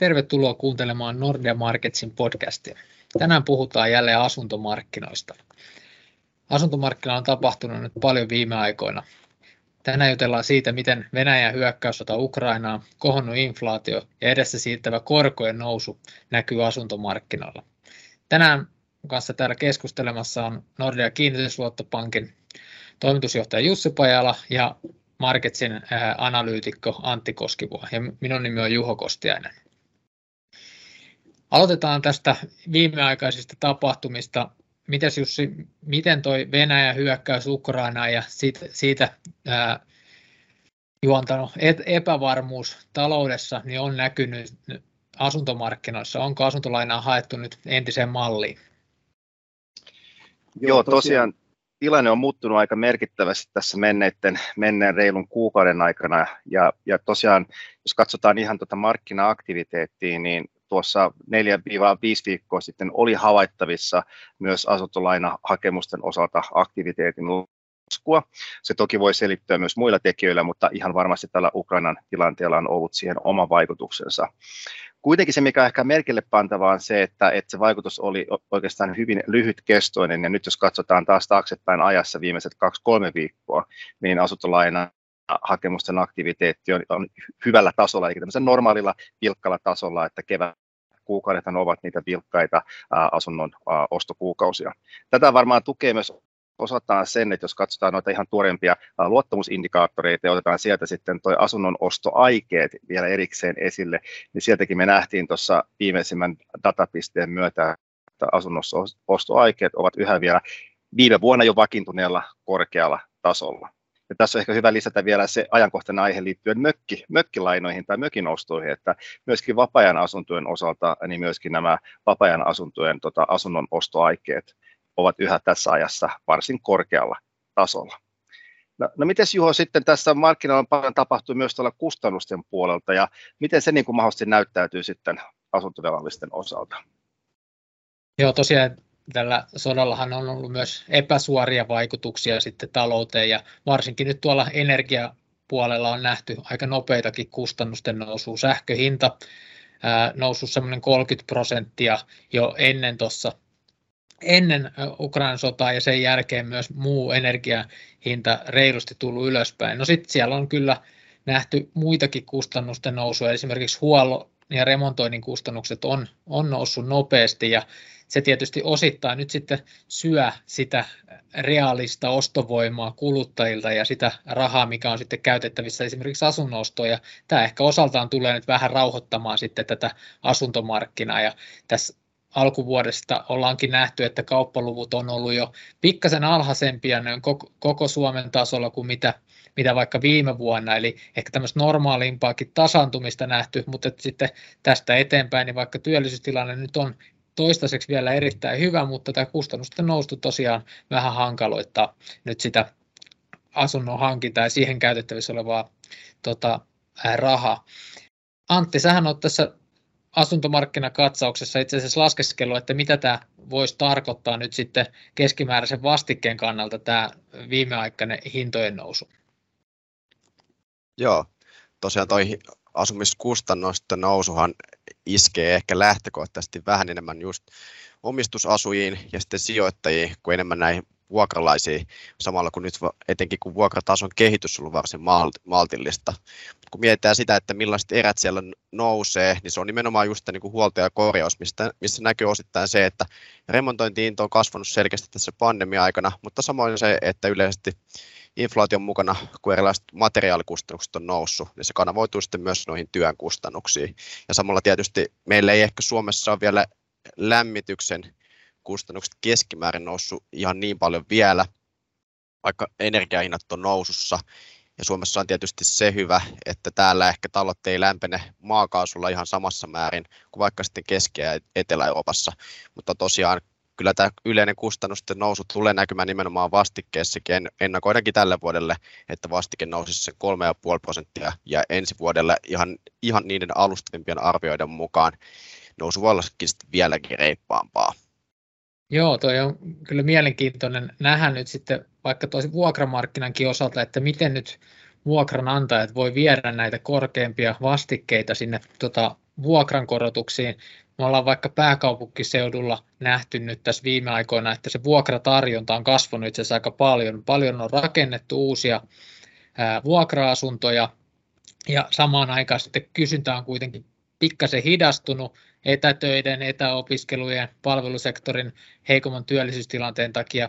Tervetuloa kuuntelemaan Nordea Marketsin podcastia. Tänään puhutaan jälleen asuntomarkkinoista. Asuntomarkkinoilla on tapahtunut nyt paljon viime aikoina. Tänään jutellaan siitä, miten Venäjän hyökkäyssota Ukrainaa, kohonnut inflaatio ja edessä siirtävä korkojen nousu näkyy asuntomarkkinoilla. Tänään kanssa täällä keskustelemassa on Nordea Kiinnitysluottopankin toimitusjohtaja Jussi Pajala ja Marketsin analyytikko Antti Koskivuo ja minun nimi on Juho Kostiainen. Aloitetaan tästä viimeaikaisista tapahtumista. Mitäs Jussi, miten toi Venäjän hyökkäys Ukrainaan ja siitä, siitä ää, juontanut epävarmuus taloudessa niin on näkynyt asuntomarkkinoissa? Onko asuntolainaa haettu nyt entiseen malliin? Joo, tosiaan tilanne on muuttunut aika merkittävästi tässä menneiden, menneen reilun kuukauden aikana. Ja, ja tosiaan, jos katsotaan ihan tuota markkina-aktiviteettia, niin tuossa 4-5 viikkoa sitten oli havaittavissa myös asuntolainahakemusten osalta aktiviteetin laskua. Se toki voi selittyä myös muilla tekijöillä, mutta ihan varmasti tällä Ukrainan tilanteella on ollut siihen oma vaikutuksensa. Kuitenkin se, mikä on ehkä merkille pantavaa, on se, että, että se vaikutus oli oikeastaan hyvin lyhytkestoinen, ja nyt jos katsotaan taas taaksepäin ajassa viimeiset kaksi-kolme viikkoa, niin asuntolaina hakemusten aktiviteetti on, on hyvällä tasolla, eli tämmöisen normaalilla vilkkalla tasolla, että kevät kuukaudethan ovat niitä vilkkaita asunnon ostokuukausia. Tätä varmaan tukee myös osataan sen, että jos katsotaan noita ihan tuorempia luottamusindikaattoreita ja otetaan sieltä sitten tuo asunnon ostoaikeet vielä erikseen esille, niin sieltäkin me nähtiin tuossa viimeisimmän datapisteen myötä, että asunnon ostoaikeet ovat yhä vielä viime vuonna jo vakiintuneella korkealla tasolla. Ja tässä on ehkä hyvä lisätä vielä se ajankohtainen aihe liittyen mökki, mökkilainoihin tai mökin ostoihin, että myöskin vapaa-ajan asuntojen osalta, niin myöskin nämä vapaa-ajan asuntojen tota, asunnon ostoaikeet ovat yhä tässä ajassa varsin korkealla tasolla. No, no miten Juho sitten tässä markkinoilla paljon tapahtuu myös tuolla kustannusten puolelta ja miten se niin kuin mahdollisesti näyttäytyy sitten asuntovelallisten osalta? Joo, tosiaan tällä sodallahan on ollut myös epäsuoria vaikutuksia sitten talouteen ja varsinkin nyt tuolla energiapuolella on nähty aika nopeitakin kustannusten nousua. Sähköhinta noussut semmoinen 30 prosenttia jo ennen tuossa ennen Ukrainan sotaa ja sen jälkeen myös muu energiahinta reilusti tullut ylöspäin. No sitten siellä on kyllä nähty muitakin kustannusten nousua, esimerkiksi huollon ja remontoinnin kustannukset on, on noussut nopeasti ja se tietysti osittain nyt sitten syö sitä reaalista ostovoimaa kuluttajilta ja sitä rahaa, mikä on sitten käytettävissä esimerkiksi asunnostoon. Ja tämä ehkä osaltaan tulee nyt vähän rauhoittamaan sitten tätä asuntomarkkinaa. Ja tässä alkuvuodesta ollaankin nähty, että kauppaluvut on ollut jo pikkasen alhaisempia koko, koko Suomen tasolla kuin mitä, mitä vaikka viime vuonna, eli ehkä tämmöistä normaalimpaakin tasantumista nähty, mutta sitten tästä eteenpäin, niin vaikka työllisyystilanne nyt on toistaiseksi vielä erittäin hyvä, mutta tämä kustannusten noustu tosiaan vähän hankaloittaa nyt sitä asunnon hankintaa ja siihen käytettävissä olevaa tota, rahaa. Antti, sähän olet tässä asuntomarkkinakatsauksessa itse asiassa laskeskellut, että mitä tämä voisi tarkoittaa nyt sitten keskimääräisen vastikkeen kannalta tämä viimeaikainen hintojen nousu? Joo, tosiaan toi asumiskustannusten nousuhan iskee ehkä lähtökohtaisesti vähän enemmän just omistusasujiin ja sitten sijoittajiin kuin enemmän näihin vuokralaisiin, samalla kun nyt etenkin kun vuokratason kehitys on ollut varsin maltillista. Kun mietitään sitä, että millaiset erät siellä nousee, niin se on nimenomaan just niin kuin huolto ja korjaus, mistä, missä näkyy osittain se, että remontointiinto on kasvanut selkeästi tässä pandemia-aikana, mutta samoin se, että yleisesti inflaation mukana, kun erilaiset materiaalikustannukset on noussut, niin se kanavoituu sitten myös noihin työn kustannuksiin. Ja samalla tietysti meillä ei ehkä Suomessa ole vielä lämmityksen kustannukset keskimäärin noussut ihan niin paljon vielä, vaikka energiahinnat on nousussa. Ja Suomessa on tietysti se hyvä, että täällä ehkä talot ei lämpene maakaasulla ihan samassa määrin kuin vaikka sitten Keski- ja Etelä-Euroopassa. Mutta tosiaan kyllä tämä yleinen kustannusten nousu tulee näkymään nimenomaan vastikkeessakin. Ennakoidaankin tälle vuodelle, että vastike nousisi sen 3,5 prosenttia ja ensi vuodelle ihan, ihan niiden alustavimpien arvioiden mukaan nousu voi olla vieläkin reippaampaa. Joo, toi on kyllä mielenkiintoinen nähdä nyt sitten vaikka tosi vuokramarkkinankin osalta, että miten nyt vuokranantajat voi viedä näitä korkeampia vastikkeita sinne tota, vuokrankorotuksiin. Me ollaan vaikka pääkaupunkiseudulla nähty nyt tässä viime aikoina, että se vuokratarjonta on kasvanut itse asiassa aika paljon. Paljon on rakennettu uusia vuokra-asuntoja ja samaan aikaan sitten kysyntä on kuitenkin pikkasen hidastunut etätöiden, etäopiskelujen, palvelusektorin heikomman työllisyystilanteen takia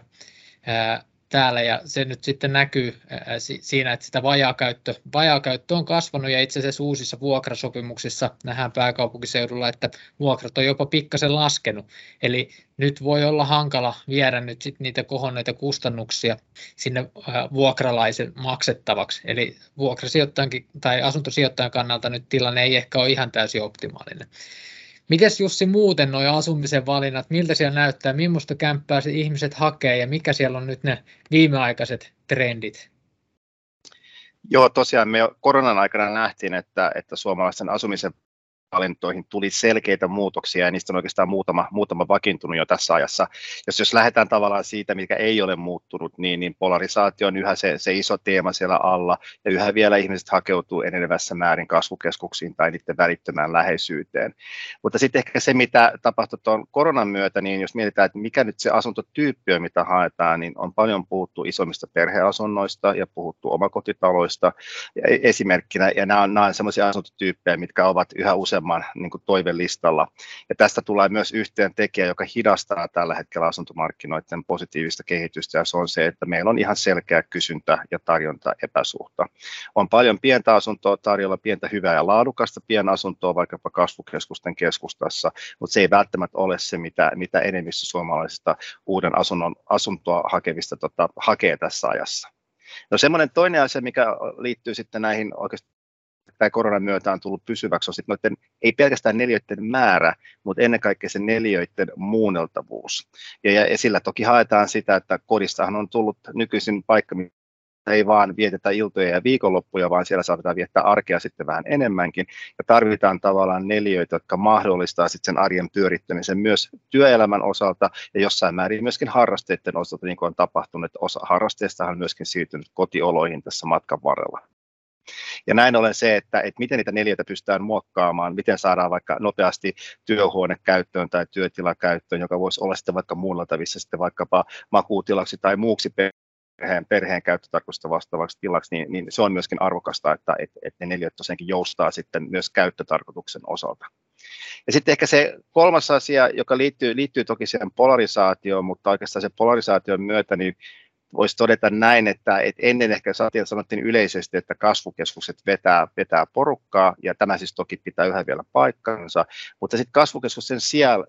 täällä ja se nyt sitten näkyy siinä, että sitä vajaakäyttö, vajaakäyttö on kasvanut ja itse asiassa uusissa vuokrasopimuksissa nähdään pääkaupunkiseudulla, että vuokrat on jopa pikkasen laskenut. Eli nyt voi olla hankala viedä nyt sit niitä kohonneita kustannuksia sinne vuokralaisen maksettavaksi. Eli vuokrasijoittajankin tai asuntosijoittajan kannalta nyt tilanne ei ehkä ole ihan täysin optimaalinen. Mites Jussi muuten nuo asumisen valinnat, miltä siellä näyttää, millaista kämppää ihmiset hakee? Ja mikä siellä on nyt ne viimeaikaiset trendit? Joo, tosiaan me koronan aikana nähtiin, että, että suomalaisten asumisen valintoihin tuli selkeitä muutoksia ja niistä on oikeastaan muutama, muutama vakiintunut jo tässä ajassa. Jos, jos lähdetään tavallaan siitä, mikä ei ole muuttunut, niin, niin polarisaatio on yhä se, se iso teema siellä alla ja yhä vielä ihmiset hakeutuu enenevässä määrin kasvukeskuksiin tai niiden välittömään läheisyyteen. Mutta sitten ehkä se, mitä tapahtui tuon koronan myötä, niin jos mietitään, että mikä nyt se asuntotyyppi on, mitä haetaan, niin on paljon puhuttu isommista perheasunnoista ja puhuttu omakotitaloista e-, esimerkkinä, ja nämä on, on sellaisia asuntotyyppejä, mitkä ovat yhä useammin useamman niin kuin toivelistalla. Ja tästä tulee myös yhteen tekijä, joka hidastaa tällä hetkellä asuntomarkkinoiden positiivista kehitystä, ja se on se, että meillä on ihan selkeä kysyntä ja tarjonta epäsuhta. On paljon pientä asuntoa tarjolla, pientä hyvää ja laadukasta pienasuntoa vaikkapa kasvukeskusten keskustassa, mutta se ei välttämättä ole se, mitä, mitä enemmistö suomalaisista uuden asunnon, asuntoa hakevista tota, hakee tässä ajassa. No semmoinen toinen asia, mikä liittyy sitten näihin oikeastaan tai koronan myötä on tullut pysyväksi, on sitten noiden, ei pelkästään neljöiden määrä, mutta ennen kaikkea se neljöiden muunneltavuus. Ja, ja sillä toki haetaan sitä, että kodistahan on tullut nykyisin paikka, ei vaan vietetä iltoja ja viikonloppuja, vaan siellä saatetaan viettää arkea sitten vähän enemmänkin. Ja tarvitaan tavallaan neljöitä, jotka mahdollistaa sitten sen arjen pyörittämisen myös työelämän osalta ja jossain määrin myöskin harrasteiden osalta, niin kuin on tapahtunut, että osa harrasteista on myöskin siirtynyt kotioloihin tässä matkan varrella. Ja näin ollen se, että, että miten niitä neljöitä pystytään muokkaamaan, miten saadaan vaikka nopeasti työhuone käyttöön tai työtila käyttöön, joka voisi olla sitten vaikka muunneltavissa sitten vaikkapa makuutilaksi tai muuksi perheen, perheen käyttötarkoitusta vastaavaksi tilaksi, niin, niin se on myöskin arvokasta, että, että, että ne neljöt tosiaankin joustaa sitten myös käyttötarkoituksen osalta. Ja sitten ehkä se kolmas asia, joka liittyy, liittyy toki siihen polarisaatioon, mutta oikeastaan se polarisaation myötä, niin voisi todeta näin, että, että ennen ehkä saatiin, sanottiin yleisesti, että kasvukeskukset vetää, vetää porukkaa, ja tämä siis toki pitää yhä vielä paikkansa, mutta sitten kasvukeskusten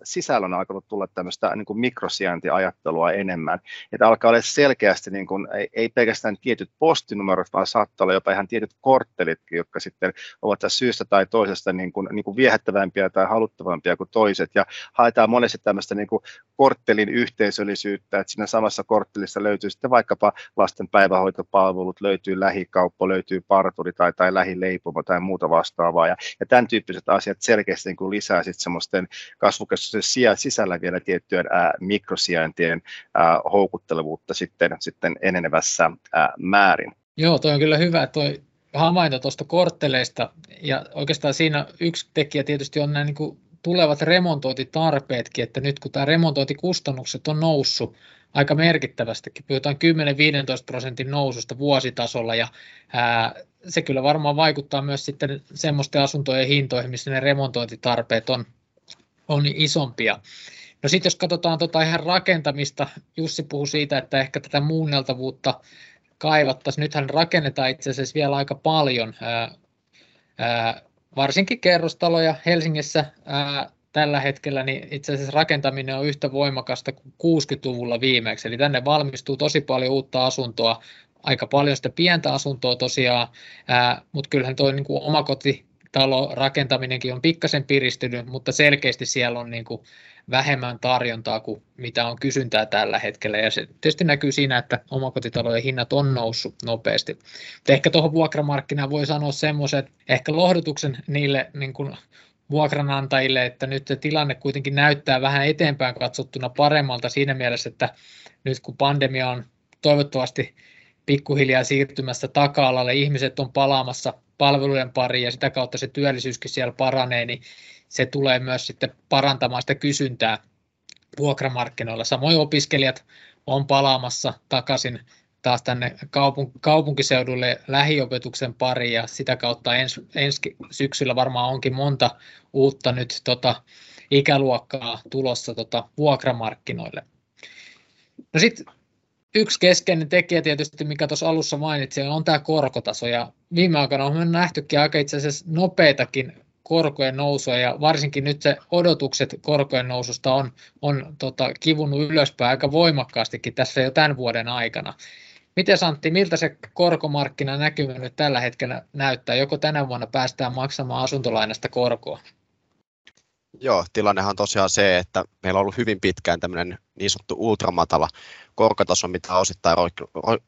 sisällä on alkanut tulla tämmöistä niin kuin mikrosijaintiajattelua enemmän, että alkaa olla selkeästi, niin kuin, ei, ei pelkästään tietyt postinumerot, vaan saattaa olla jopa ihan tietyt korttelitkin, jotka sitten ovat tässä syystä tai toisesta niin kuin, niin kuin viehättävämpiä tai haluttavampia kuin toiset, ja haetaan monesti tämmöistä niin kuin korttelin yhteisöllisyyttä, että siinä samassa korttelissa löytyy sitten vaikkapa lasten päivähoitopalvelut, löytyy lähikauppa, löytyy parturi tai, tai lähileipomo tai muuta vastaavaa. Ja, ja tämän tyyppiset asiat selkeästi niin kuin lisää sitten semmoisten kasvukeskusten sisällä vielä tiettyjen ää, mikrosijaintien ää, houkuttelevuutta sitten, sitten enenevässä ää, määrin. Joo, toi on kyllä hyvä, toi havainto tuosta kortteleista, ja oikeastaan siinä yksi tekijä tietysti on nämä niin tulevat remontointitarpeetkin, että nyt kun tämä remontointikustannukset on noussut aika merkittävästikin, puhutaan 10-15 prosentin noususta vuositasolla ja ää, se kyllä varmaan vaikuttaa myös sitten semmoisten asuntojen hintoihin, missä ne remontointitarpeet on, on isompia. No sitten jos katsotaan tota ihan rakentamista, Jussi puhui siitä, että ehkä tätä muunneltavuutta kaivattaisiin. Nythän rakennetaan itse asiassa vielä aika paljon, ää, ää, varsinkin kerrostaloja Helsingissä ää, tällä hetkellä, niin itse asiassa rakentaminen on yhtä voimakasta kuin 60-luvulla viimeksi. Eli tänne valmistuu tosi paljon uutta asuntoa, aika paljon sitä pientä asuntoa tosiaan, mutta kyllähän tuo niin omakotitalo rakentaminenkin on pikkasen piristynyt, mutta selkeästi siellä on niin kuin vähemmän tarjontaa kuin mitä on kysyntää tällä hetkellä. Ja se tietysti näkyy siinä, että omakotitalojen hinnat on noussut nopeasti. Mutta ehkä tuohon vuokramarkkinaan voi sanoa semmoisen, ehkä lohdutuksen niille niin kuin vuokranantajille, että nyt se tilanne kuitenkin näyttää vähän eteenpäin katsottuna paremmalta siinä mielessä, että nyt kun pandemia on toivottavasti pikkuhiljaa siirtymässä taka-alalle, ihmiset on palaamassa, palvelujen pariin ja sitä kautta se työllisyyskin siellä paranee, niin se tulee myös sitten parantamaan sitä kysyntää vuokramarkkinoilla. Samoin opiskelijat on palaamassa takaisin taas tänne kaupunk- kaupunkiseudulle lähiopetuksen pariin ja sitä kautta ens, ensi syksyllä varmaan onkin monta uutta nyt tota, ikäluokkaa tulossa tota, vuokramarkkinoille. No sitten yksi keskeinen tekijä tietysti, mikä tuossa alussa mainitsin, on tämä korkotaso. Ja viime aikoina on nähtykin aika itse asiassa nopeitakin korkojen nousua ja varsinkin nyt se odotukset korkojen noususta on, on tota, kivunut ylöspäin aika voimakkaastikin tässä jo tämän vuoden aikana. Miten Santti, miltä se korkomarkkina näkymä nyt tällä hetkellä näyttää? Joko tänä vuonna päästään maksamaan asuntolainasta korkoa? Joo, tilannehan on tosiaan se, että meillä on ollut hyvin pitkään tämmöinen niin sanottu ultramatala korkotaso, mitä on osittain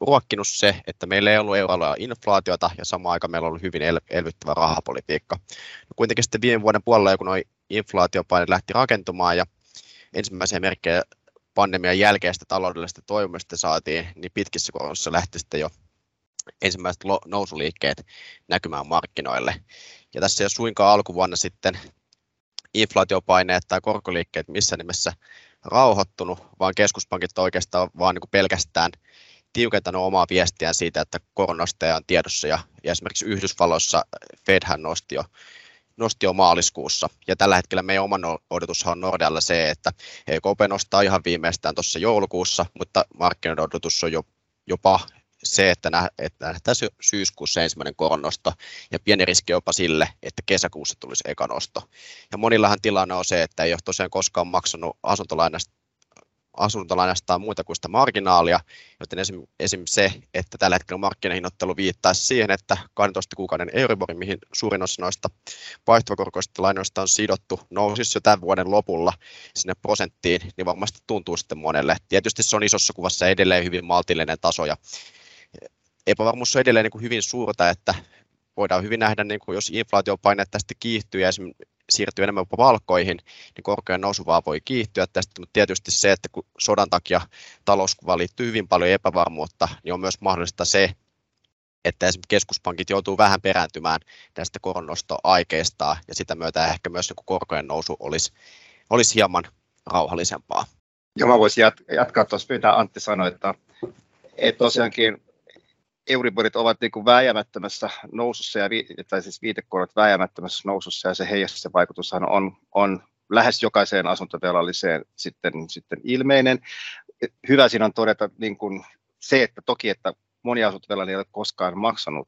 ruokkinut se, että meillä ei ollut euroalueella inflaatiota ja samaan aikaan meillä on ollut hyvin elvyttävä rahapolitiikka. No kuitenkin sitten viime vuoden puolella, kun nuo inflaatiopaine lähti rakentumaan ja ensimmäisiä merkkejä pandemian jälkeistä taloudellisesta toimista saatiin, niin pitkissä korossa lähti sitten jo ensimmäiset nousuliikkeet näkymään markkinoille. Ja tässä ei ole suinkaan alkuvuonna sitten inflaatiopaineet tai korkoliikkeet missä nimessä rauhoittunut, vaan keskuspankit oikeastaan vaan niin pelkästään tiukentanut omaa viestiään siitä, että koronasteja on tiedossa ja, ja esimerkiksi Yhdysvalloissa Fedhän nosti jo, nosti jo maaliskuussa. Ja tällä hetkellä meidän oman odotushan on Nordealla se, että EKP nostaa ihan viimeistään tuossa joulukuussa, mutta markkinoiden odotus on jo, jopa se, että, nä, että nähdään syyskuussa ensimmäinen koronnosto ja pieni riski jopa sille, että kesäkuussa tulisi eka nosto. Ja monillahan tilanne on se, että ei ole tosiaan koskaan maksanut asuntolainasta asuntolainastaan muuta kuin sitä marginaalia, joten esim, esim. se, että tällä hetkellä markkinahinnoittelu viittaisi siihen, että 12 kuukauden Euribor, mihin suurin osa noista vaihtokorkoista lainoista on sidottu, nousisi jo tämän vuoden lopulla sinne prosenttiin, niin varmasti tuntuu sitten monelle. Tietysti se on isossa kuvassa edelleen hyvin maltillinen taso ja epävarmuus on edelleen niin kuin hyvin suurta, että voidaan hyvin nähdä, niin kuin jos inflaatiopaine tästä kiihtyy ja siirtyy enemmän jopa valkoihin, niin korkean nousu vaan voi kiihtyä tästä, mutta tietysti se, että kun sodan takia talouskuvaan liittyy hyvin paljon epävarmuutta, niin on myös mahdollista se, että esimerkiksi keskuspankit joutuu vähän perääntymään tästä koronnostoaikeistaan ja sitä myötä ehkä myös niin korkojen nousu olisi, olisi hieman rauhallisempaa. Joo, mä voisin jatkaa tuossa, mitä Antti sanoi, että, että tosiaankin Euriborit ovat niin kuin nousussa, ja, tai siis viitekorot vääjäämättömässä nousussa, ja se heijastus vaikutushan on, on lähes jokaiseen asuntovelalliseen sitten, sitten ilmeinen. Hyvä siinä on todeta niin kuin se, että toki, että moni asuntovelallinen ei ole koskaan maksanut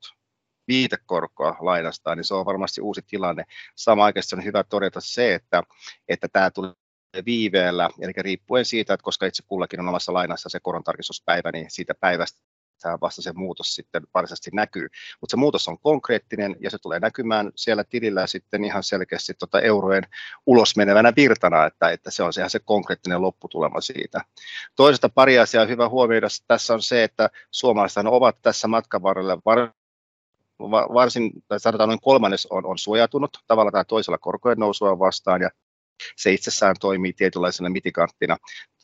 viitekorkoa lainastaan, niin se on varmasti uusi tilanne. Samaan aikaan on hyvä todeta se, että, että tämä tulee viiveellä, eli riippuen siitä, että koska itse kullakin on omassa lainassa se korontarkistuspäivä, niin siitä päivästä vasta se muutos sitten varsinaisesti näkyy. Mutta se muutos on konkreettinen ja se tulee näkymään siellä tilillä sitten ihan selkeästi tota eurojen ulos menevänä virtana, että, että se on se ihan se konkreettinen lopputulema siitä. Toisesta pari asiaa hyvä huomioida tässä on se, että suomalaiset ovat tässä matkan varrella var, varsin, tai sanotaan noin kolmannes on, on suojautunut tavalla tai toisella korkojen nousua vastaan, ja se itsessään toimii tietynlaisena mitikanttina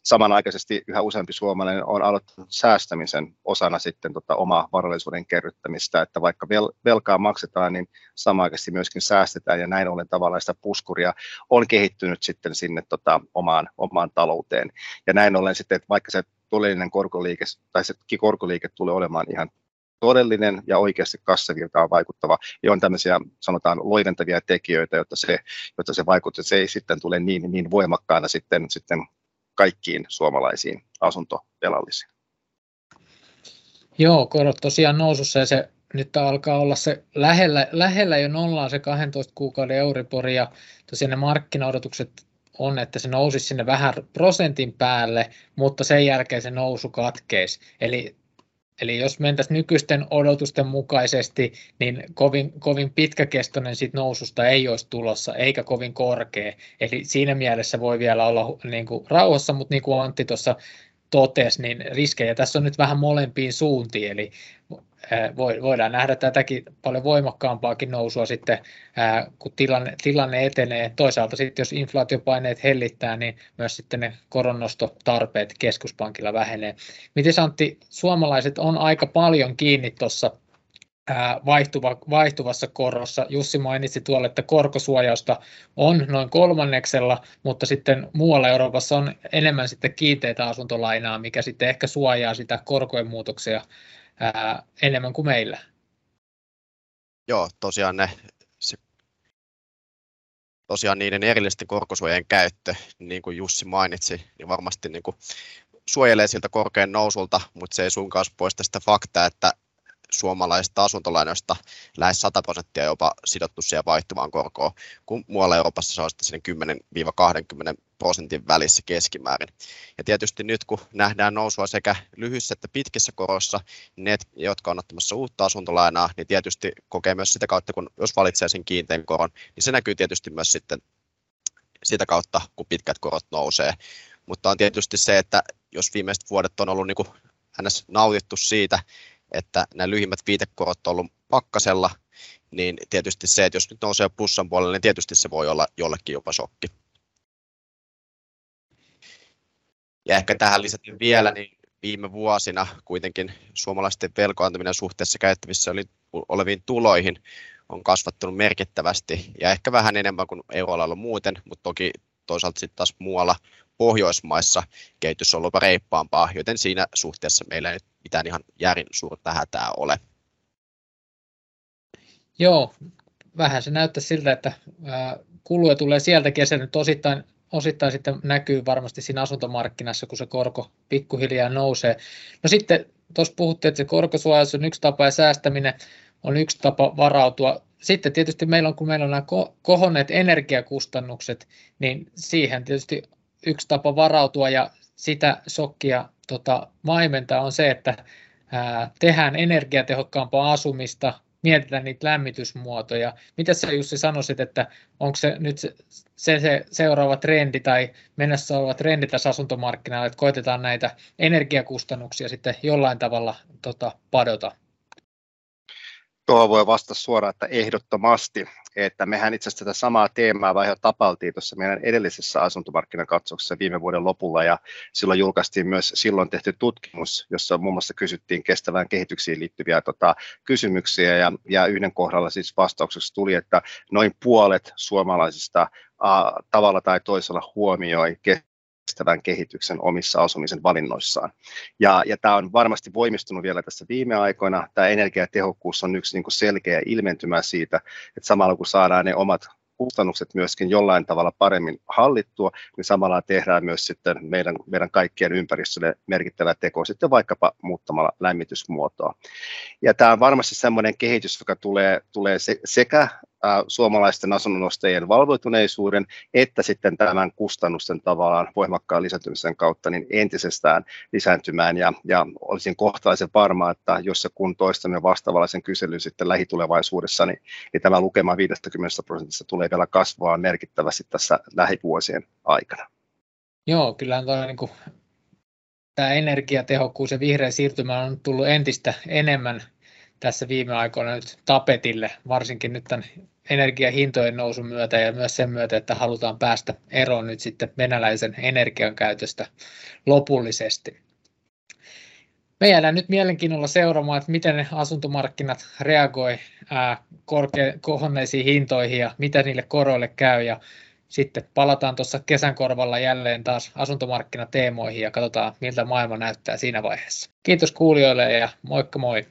samanaikaisesti yhä useampi suomalainen on aloittanut säästämisen osana sitten tota omaa varallisuuden kerryttämistä, että vaikka vel- velkaa maksetaan, niin samanaikaisesti myöskin säästetään ja näin ollen tavallaan sitä puskuria on kehittynyt sitten sinne tota omaan, omaan talouteen. Ja näin ollen sitten, että vaikka se todellinen korkoliike tai se korkoliike tulee olemaan ihan todellinen ja oikeasti kassavirtaan vaikuttava, ja on tämmöisiä sanotaan loiventavia tekijöitä, jotta se, jotta se vaikuttaa, se ei sitten tule niin, niin voimakkaana sitten, sitten kaikkiin suomalaisiin asuntovelallisiin. Joo, korot tosiaan nousussa ja se nyt alkaa olla se lähellä, lähellä jo nollaa se 12 kuukauden Euribor ja tosiaan ne markkinaodotukset on, että se nousisi sinne vähän prosentin päälle, mutta sen jälkeen se nousu katkeisi. Eli Eli jos mentäisiin nykyisten odotusten mukaisesti, niin kovin, kovin pitkäkestoinen siitä noususta ei olisi tulossa, eikä kovin korkea. Eli siinä mielessä voi vielä olla niin kuin rauhassa, mutta niin kuin Antti tuossa totesi, niin riskejä tässä on nyt vähän molempiin suuntiin, eli voidaan nähdä tätäkin paljon voimakkaampaakin nousua sitten, kun tilanne, tilanne etenee. Toisaalta sitten, jos inflaatiopaineet hellittää, niin myös sitten ne koronnostotarpeet keskuspankilla vähenee. Miten Antti, suomalaiset on aika paljon kiinni tuossa vaihtuva, vaihtuvassa korossa. Jussi mainitsi tuolla, että korkosuojausta on noin kolmanneksella, mutta sitten muualla Euroopassa on enemmän sitten kiinteitä asuntolainaa, mikä sitten ehkä suojaa sitä korkojen muutoksia ää, enemmän kuin meillä. Joo, tosiaan ne se, tosiaan niiden erillisten korkosuojien käyttö, niin kuin Jussi mainitsi, niin varmasti niin kuin suojelee siltä korkean nousulta, mutta se ei suinkaan poista sitä faktaa, että suomalaisista asuntolainoista lähes 100 prosenttia jopa sidottu siihen vaihtuvaan korkoon, kun muualla Euroopassa se on sitten 10-20 prosentin välissä keskimäärin. Ja tietysti nyt kun nähdään nousua sekä lyhyissä että pitkissä korossa, niin ne, jotka on ottamassa uutta asuntolainaa, niin tietysti kokee myös sitä kautta, kun jos valitsee sen kiinteän koron, niin se näkyy tietysti myös sitten sitä kautta, kun pitkät korot nousee. Mutta on tietysti se, että jos viimeiset vuodet on ollut niin kuin ns. nautittu siitä, että nämä lyhimmät viitekorot on ollut pakkasella, niin tietysti se, että jos nyt nousee plussan puolelle, niin tietysti se voi olla jollekin jopa shokki. Ja ehkä tähän lisättiin vielä, niin viime vuosina kuitenkin suomalaisten velkoantuminen suhteessa käyttävissä oli, oleviin tuloihin on kasvattanut merkittävästi ja ehkä vähän enemmän kuin euroalalla muuten, mutta toki toisaalta sitten taas muualla Pohjoismaissa kehitys on ollut reippaampaa, joten siinä suhteessa meillä ei mitään ihan järin suurta hätää ole. Joo, vähän se näyttää siltä, että kuluja tulee sieltäkin ja se nyt osittain, osittain sitten näkyy varmasti siinä asuntomarkkinassa, kun se korko pikkuhiljaa nousee. No sitten tuossa puhuttiin, että se korkosuojaus on yksi tapa ja säästäminen on yksi tapa varautua. Sitten tietysti meillä on, kun meillä on nämä kohonneet energiakustannukset, niin siihen tietysti yksi tapa varautua ja sitä sokkia tota, maimentaa on se, että ää, tehdään energiatehokkaampaa asumista, mietitään niitä lämmitysmuotoja. Mitä sä Jussi sanoisit, että onko se nyt se, se, se seuraava trendi tai mennessä oleva trendi tässä asuntomarkkinoilla, että koitetaan näitä energiakustannuksia sitten jollain tavalla tota, padota? Tuohon voi vastata suoraan, että ehdottomasti, että mehän itse asiassa tätä samaa teemaa vähän tapaltiin tuossa meidän edellisessä asuntomarkkinakatsauksessa viime vuoden lopulla ja silloin julkaistiin myös silloin tehty tutkimus, jossa muun muassa kysyttiin kestävään kehityksiin liittyviä tota, kysymyksiä ja, ja yhden kohdalla siis vastauksessa tuli, että noin puolet suomalaisista a, tavalla tai toisella huomioi kestävän kehityksen omissa asumisen valinnoissaan. Ja, ja tämä on varmasti voimistunut vielä tässä viime aikoina. Tämä energiatehokkuus on yksi niin kuin selkeä ilmentymä siitä, että samalla kun saadaan ne omat kustannukset myöskin jollain tavalla paremmin hallittua, niin samalla tehdään myös sitten meidän, meidän kaikkien ympäristölle merkittävä teko sitten vaikkapa muuttamalla lämmitysmuotoa. Ja tämä on varmasti sellainen kehitys, joka tulee, tulee se, sekä suomalaisten asunnonostajien valvoituneisuuden, että sitten tämän kustannusten tavallaan voimakkaan lisääntymisen kautta niin entisestään lisääntymään. Ja, ja olisin kohtalaisen varma, että jos ja kun toistamme vastaavallaisen kyselyn sitten lähitulevaisuudessa, niin, niin tämä lukema 50 prosentissa tulee vielä kasvaa merkittävästi tässä lähivuosien aikana. Joo, kyllä toi niin kuin, tämä energiatehokkuus ja vihreä siirtymä on tullut entistä enemmän tässä viime aikoina nyt tapetille, varsinkin nyt tämän energiahintojen nousun myötä ja myös sen myötä, että halutaan päästä eroon nyt sitten venäläisen energian käytöstä lopullisesti. Me jäädään nyt mielenkiinnolla seuraamaan, että miten asuntomarkkinat reagoi kohonneisiin hintoihin ja mitä niille koroille käy. Ja sitten palataan tuossa kesän korvalla jälleen taas asuntomarkkinateemoihin ja katsotaan, miltä maailma näyttää siinä vaiheessa. Kiitos kuulijoille ja moikka moi!